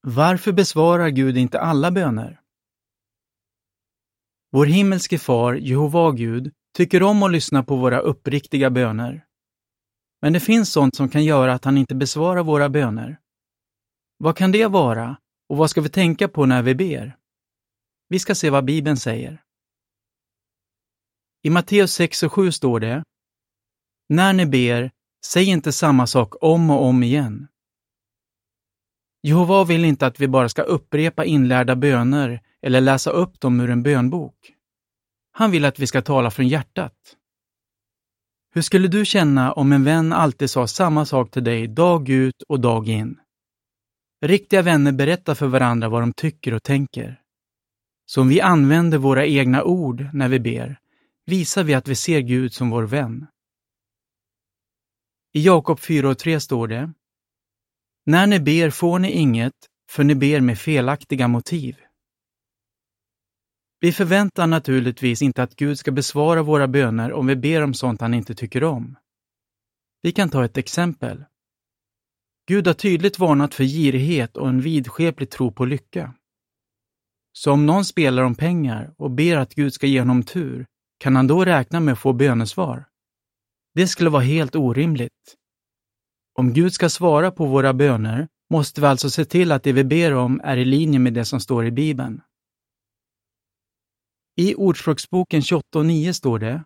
Varför besvarar Gud inte alla böner? Vår himmelske far, Jehova Gud, tycker om att lyssna på våra uppriktiga böner. Men det finns sånt som kan göra att han inte besvarar våra böner. Vad kan det vara och vad ska vi tänka på när vi ber? Vi ska se vad Bibeln säger. I Matteus 6 och 7 står det När ni ber, säg inte samma sak om och om igen. Jehova vill inte att vi bara ska upprepa inlärda böner eller läsa upp dem ur en bönbok. Han vill att vi ska tala från hjärtat. Hur skulle du känna om en vän alltid sa samma sak till dig dag ut och dag in? Riktiga vänner berättar för varandra vad de tycker och tänker. Så om vi använder våra egna ord när vi ber, visar vi att vi ser Gud som vår vän. I Jakob 4 och 3 står det när ni ber får ni inget, för ni ber med felaktiga motiv. Vi förväntar naturligtvis inte att Gud ska besvara våra böner om vi ber om sånt han inte tycker om. Vi kan ta ett exempel. Gud har tydligt varnat för girighet och en vidskeplig tro på lycka. Så om någon spelar om pengar och ber att Gud ska ge honom tur, kan han då räkna med att få bönesvar? Det skulle vara helt orimligt. Om Gud ska svara på våra böner måste vi alltså se till att det vi ber om är i linje med det som står i Bibeln. I Ordspråksboken 28.9 står det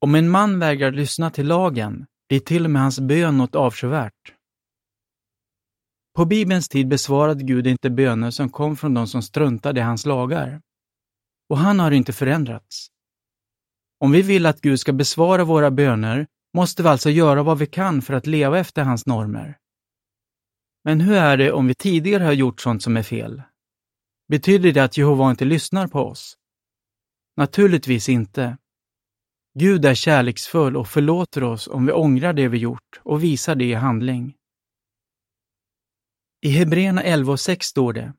Om en man vägrar lyssna till lagen blir till och med hans bön något avskyvärt. På Bibelns tid besvarade Gud inte böner som kom från de som struntade i hans lagar. Och han har inte förändrats. Om vi vill att Gud ska besvara våra böner måste vi alltså göra vad vi kan för att leva efter hans normer. Men hur är det om vi tidigare har gjort sånt som är fel? Betyder det att Jehova inte lyssnar på oss? Naturligtvis inte. Gud är kärleksfull och förlåter oss om vi ångrar det vi gjort och visar det i handling. I Hebreerna 11 och 6 står det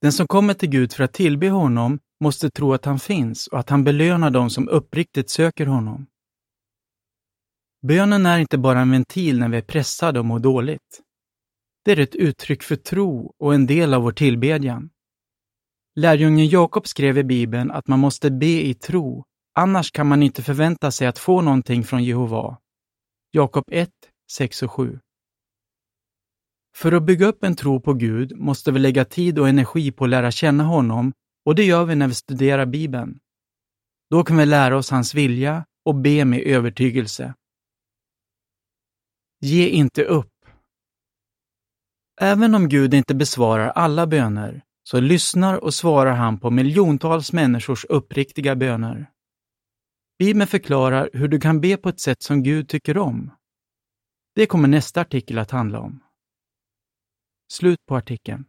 Den som kommer till Gud för att tillbe honom måste tro att han finns och att han belönar dem som uppriktigt söker honom. Bönen är inte bara en ventil när vi är pressade och mår dåligt. Det är ett uttryck för tro och en del av vår tillbedjan. Lärjungen Jakob skrev i Bibeln att man måste be i tro, annars kan man inte förvänta sig att få någonting från Jehova. Jakob 1, 6 och 7. För att bygga upp en tro på Gud måste vi lägga tid och energi på att lära känna honom och det gör vi när vi studerar Bibeln. Då kan vi lära oss hans vilja och be med övertygelse. Ge inte upp. Även om Gud inte besvarar alla böner så lyssnar och svarar han på miljontals människors uppriktiga böner. Bibeln förklarar hur du kan be på ett sätt som Gud tycker om. Det kommer nästa artikel att handla om. Slut på artikeln.